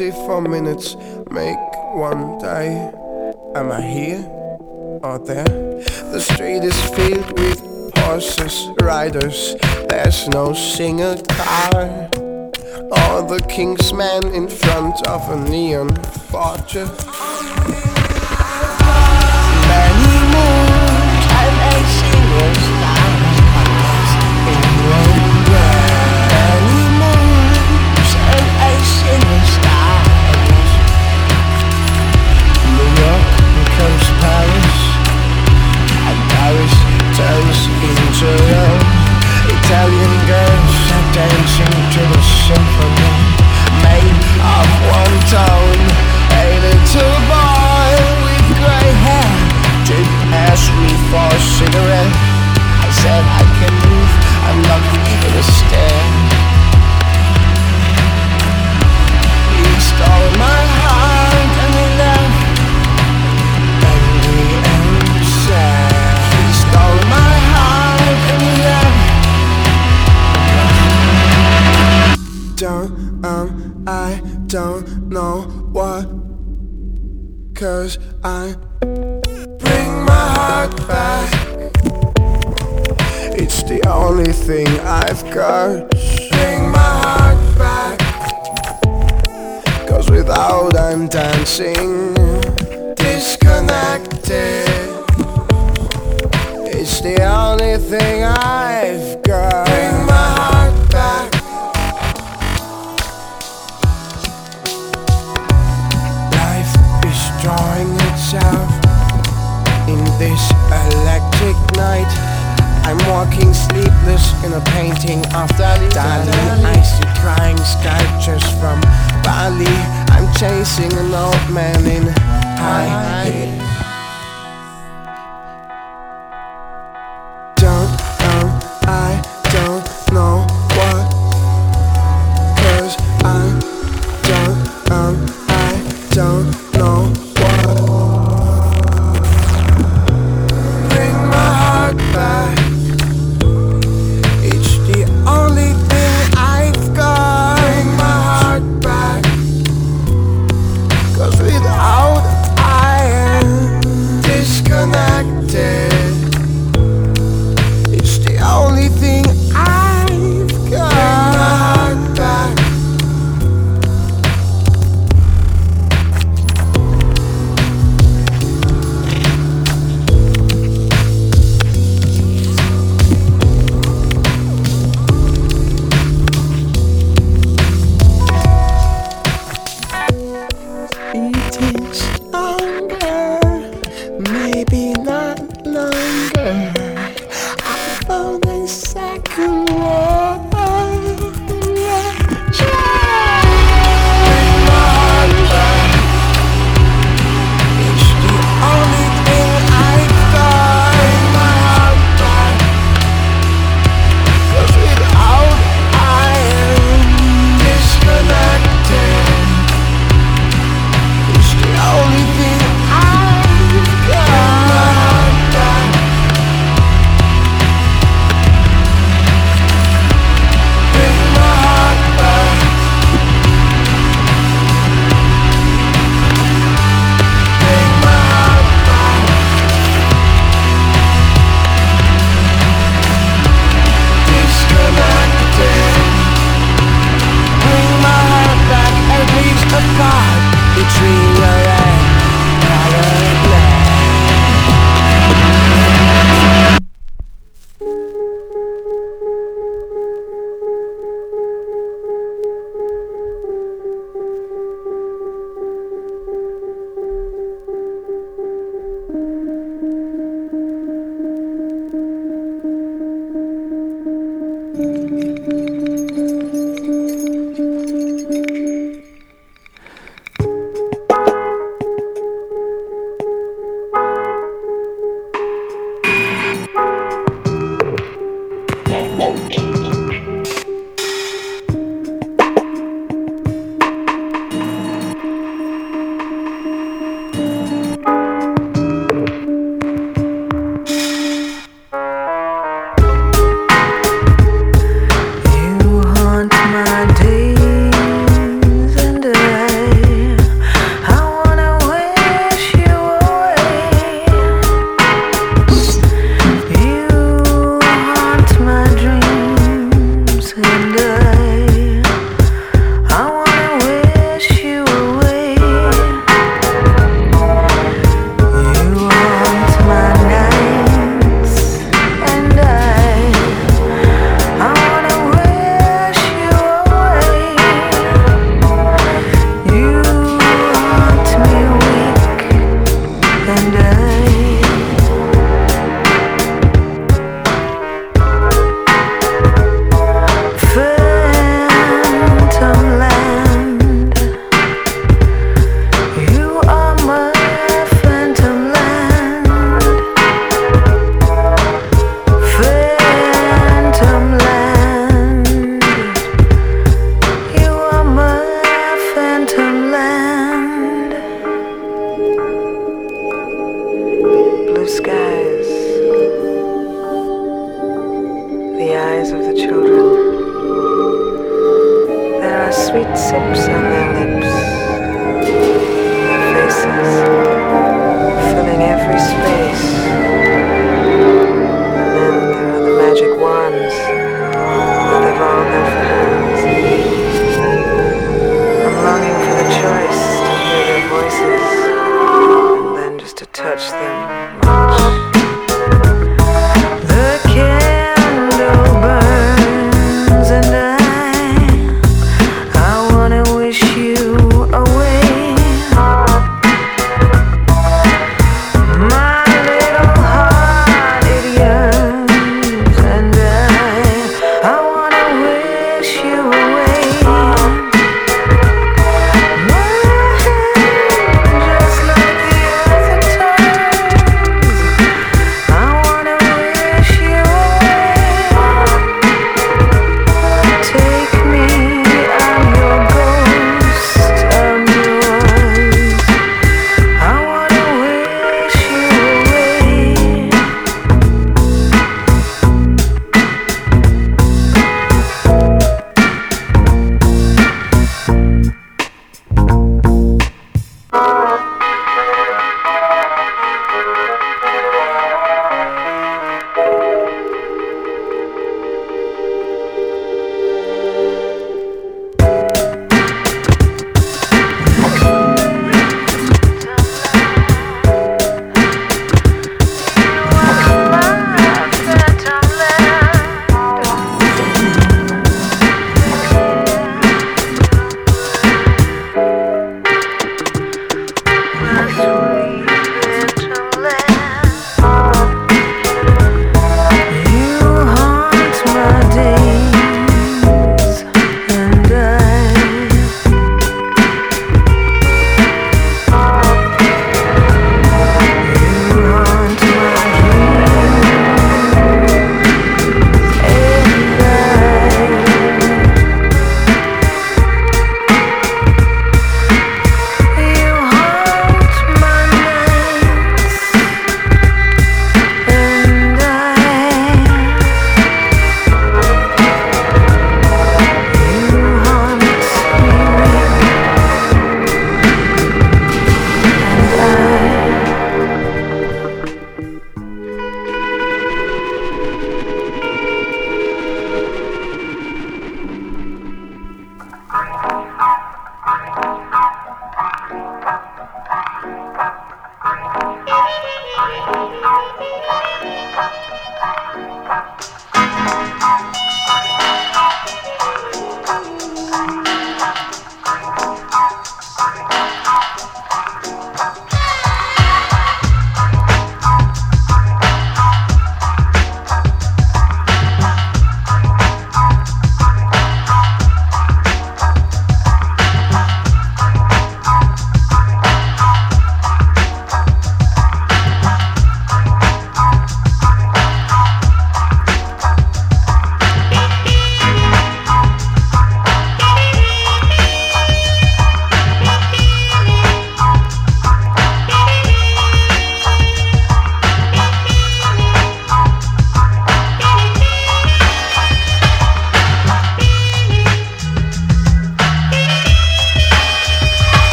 24 minutes make one day. Am I here or there? The street is filled with horses, riders. There's no single car. Or the king's man in front of a neon fortress.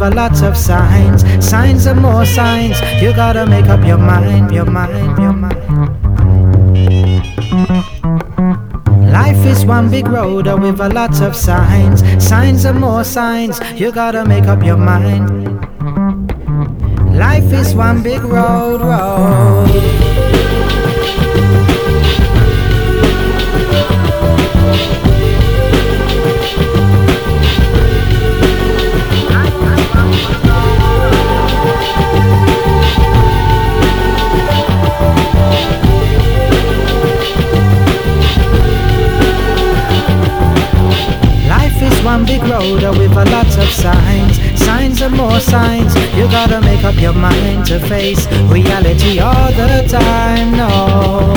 With a lot of signs. Signs and more signs. You gotta make up your mind, your mind, your mind. Life is one big road with a lot of signs. Signs and more signs. You gotta make up your mind. Life is one big road, road. One big road with a lot of signs. Signs and more signs. You gotta make up your mind to face reality all the time. No,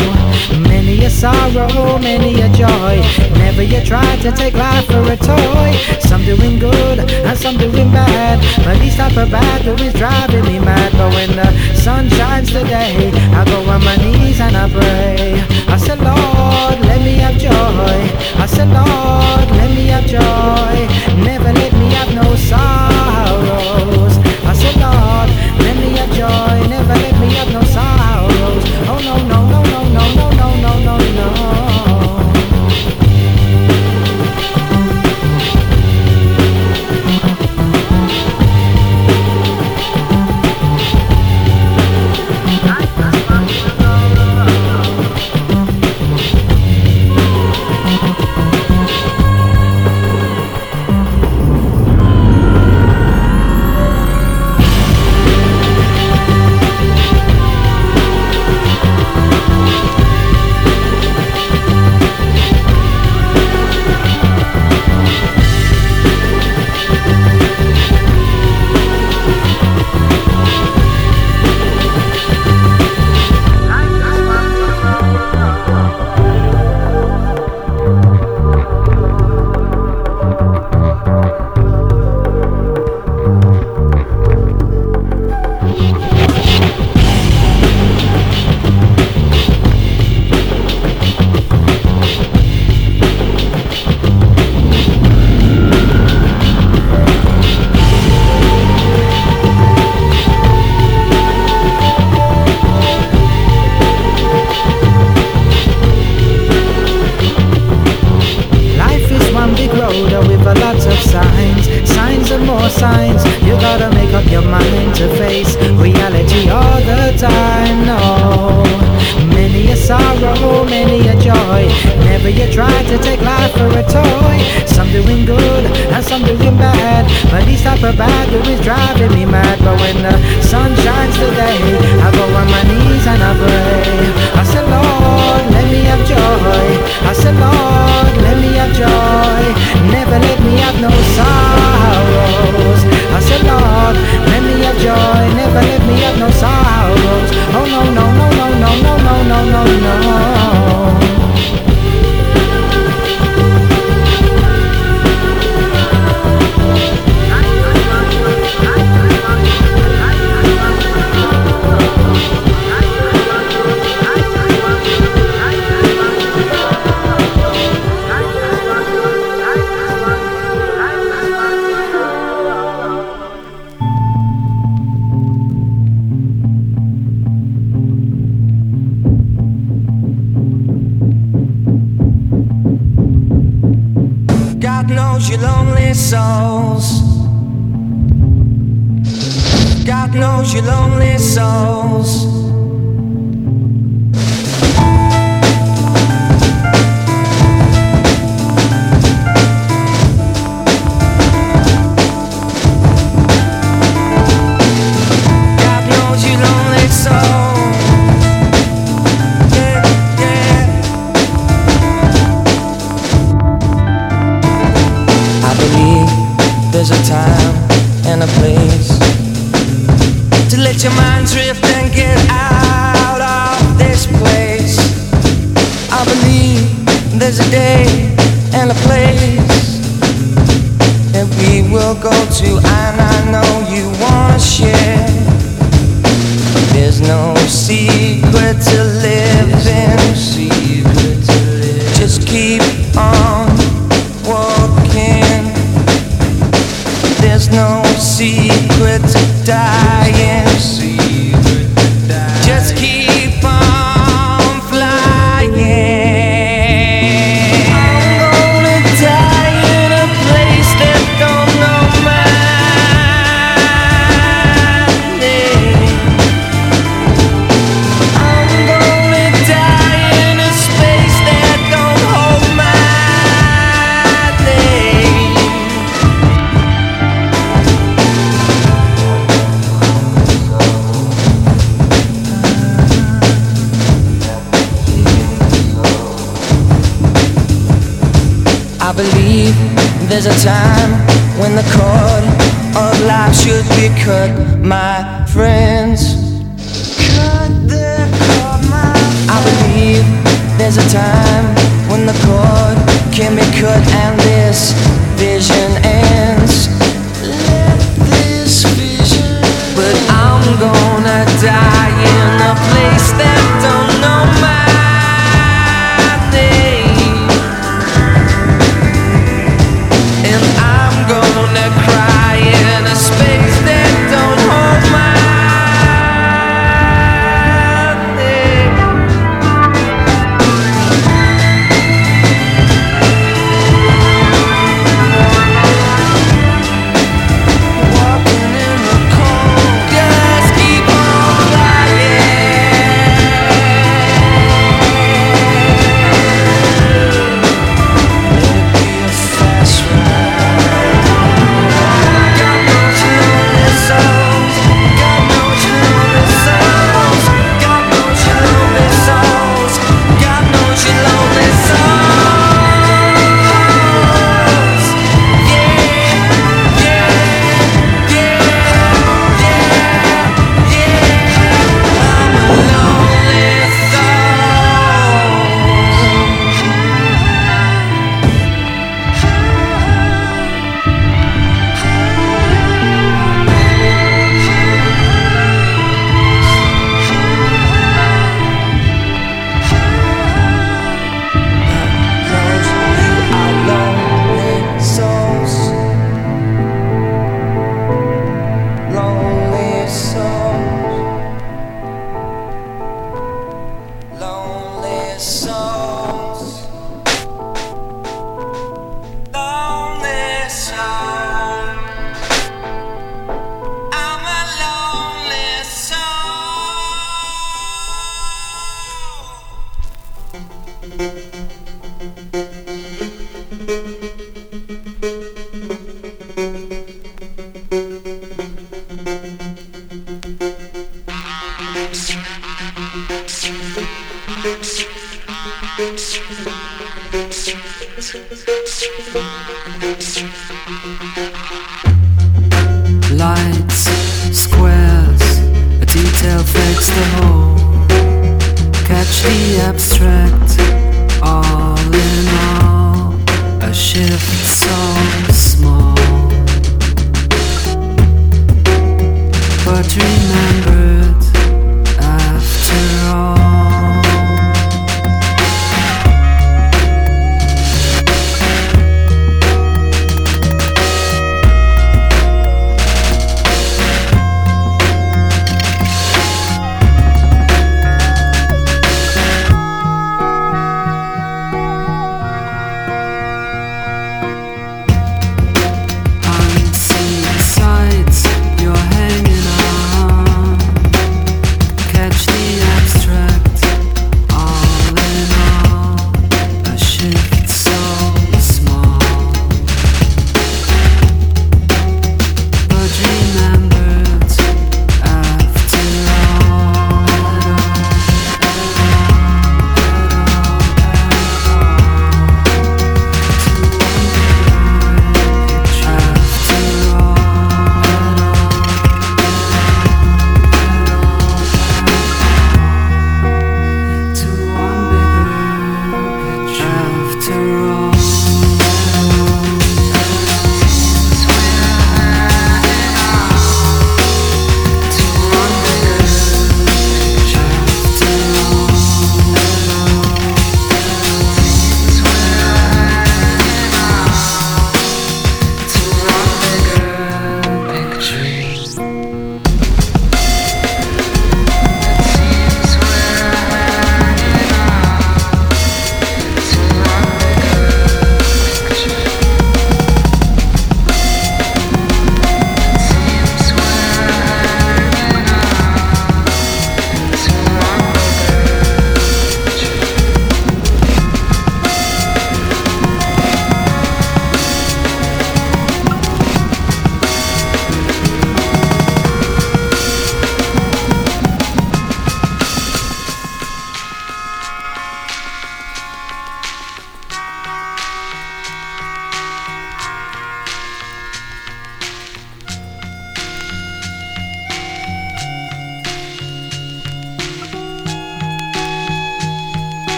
Many a sorrow, many a joy. Whenever you try to take life for a toy, some doing good and some doing bad. But these type of bad is driving me mad. But when the sun shines today, I go on my knees and I pray. I said, Lord, let me have joy. I said, Lord, let me have joy. Never let me have no sorrows. I said, Lord, let me have joy. Never let me have no sorrows. Oh no, no, no, no, no, no, no, no know There's a time when the cord of life should be cut, my friends. Cut the cord, my friends. I believe there's a time when the cord can be cut and this vision ends. Let this vision. But I'm gonna die.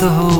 The whole.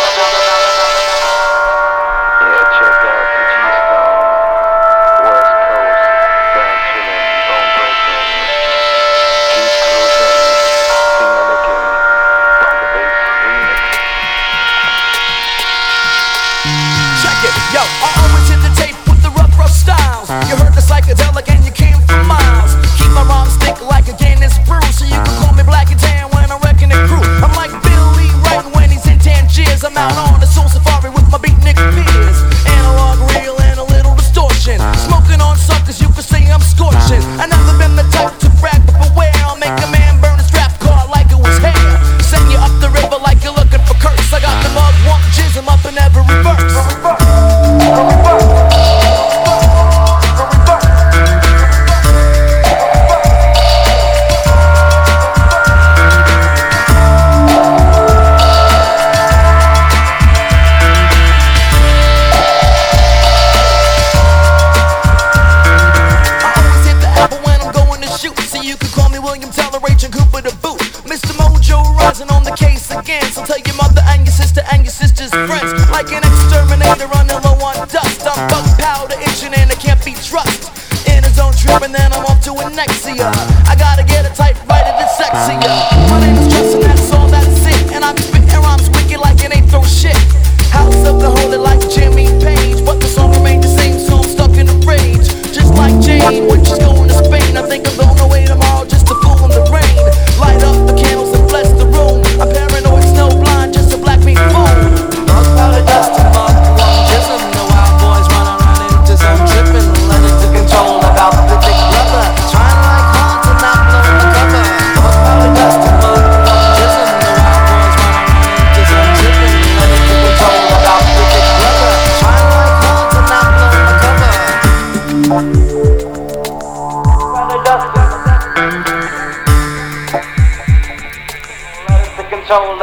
Control about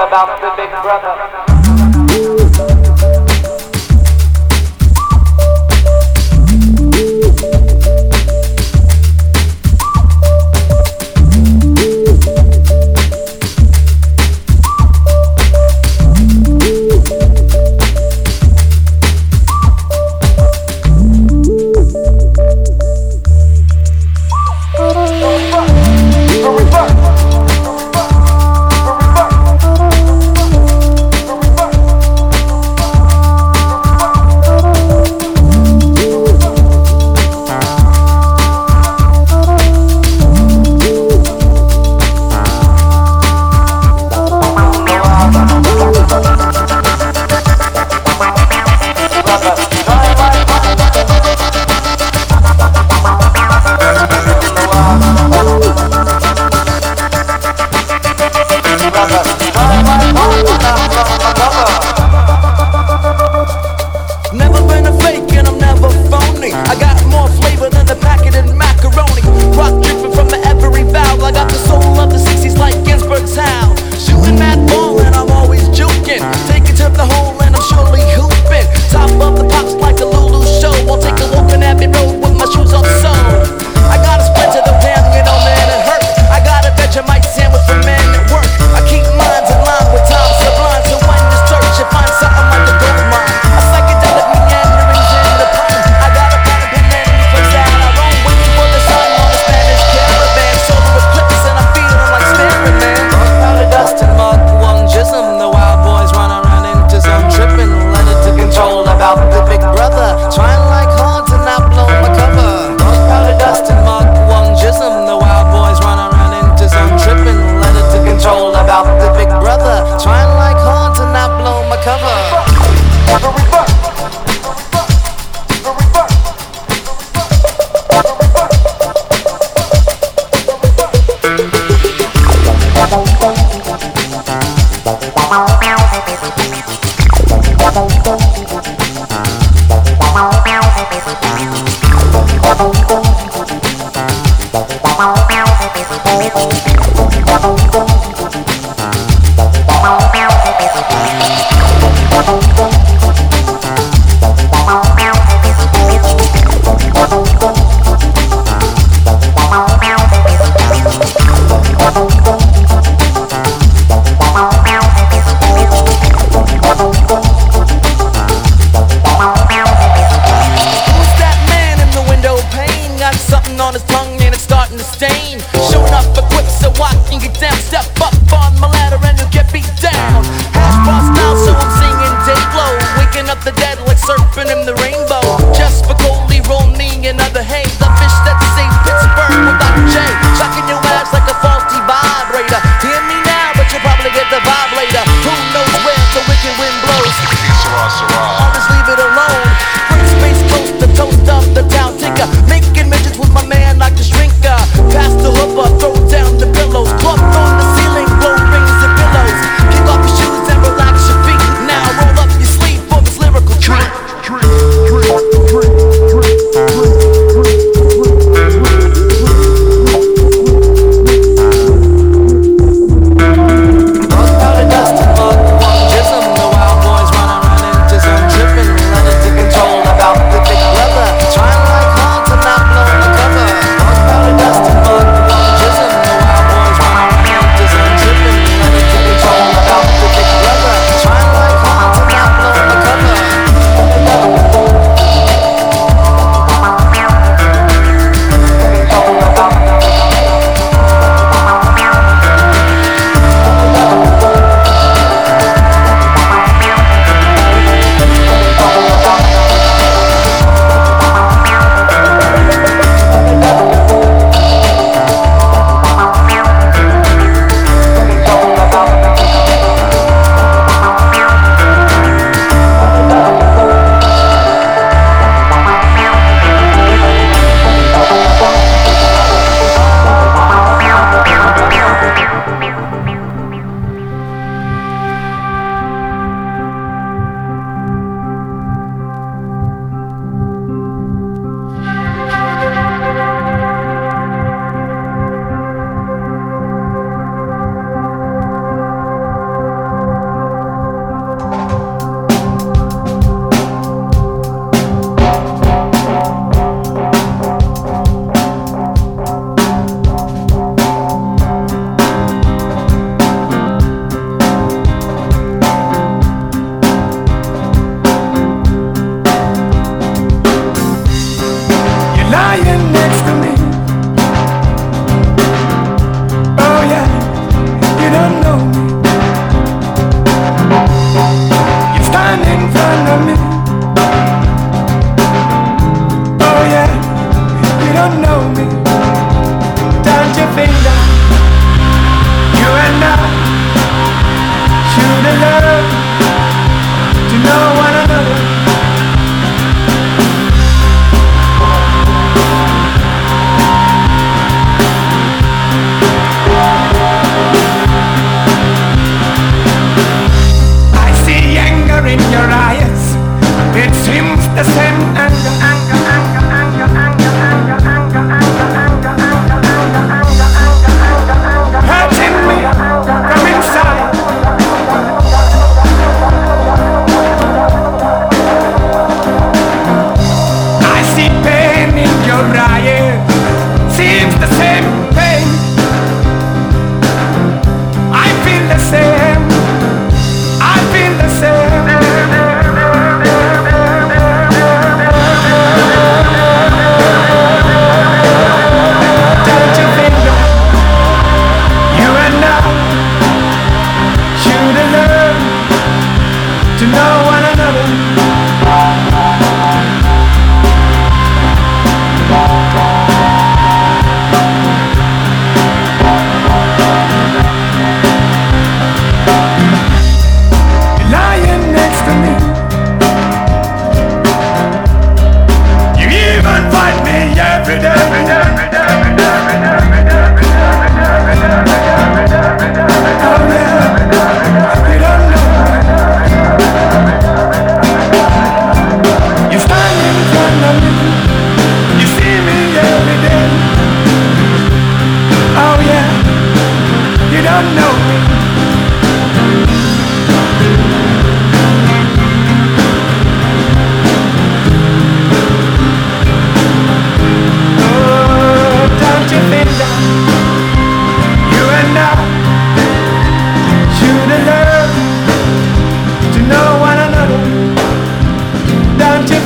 about the big brother.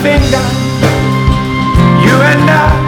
finger, you and I.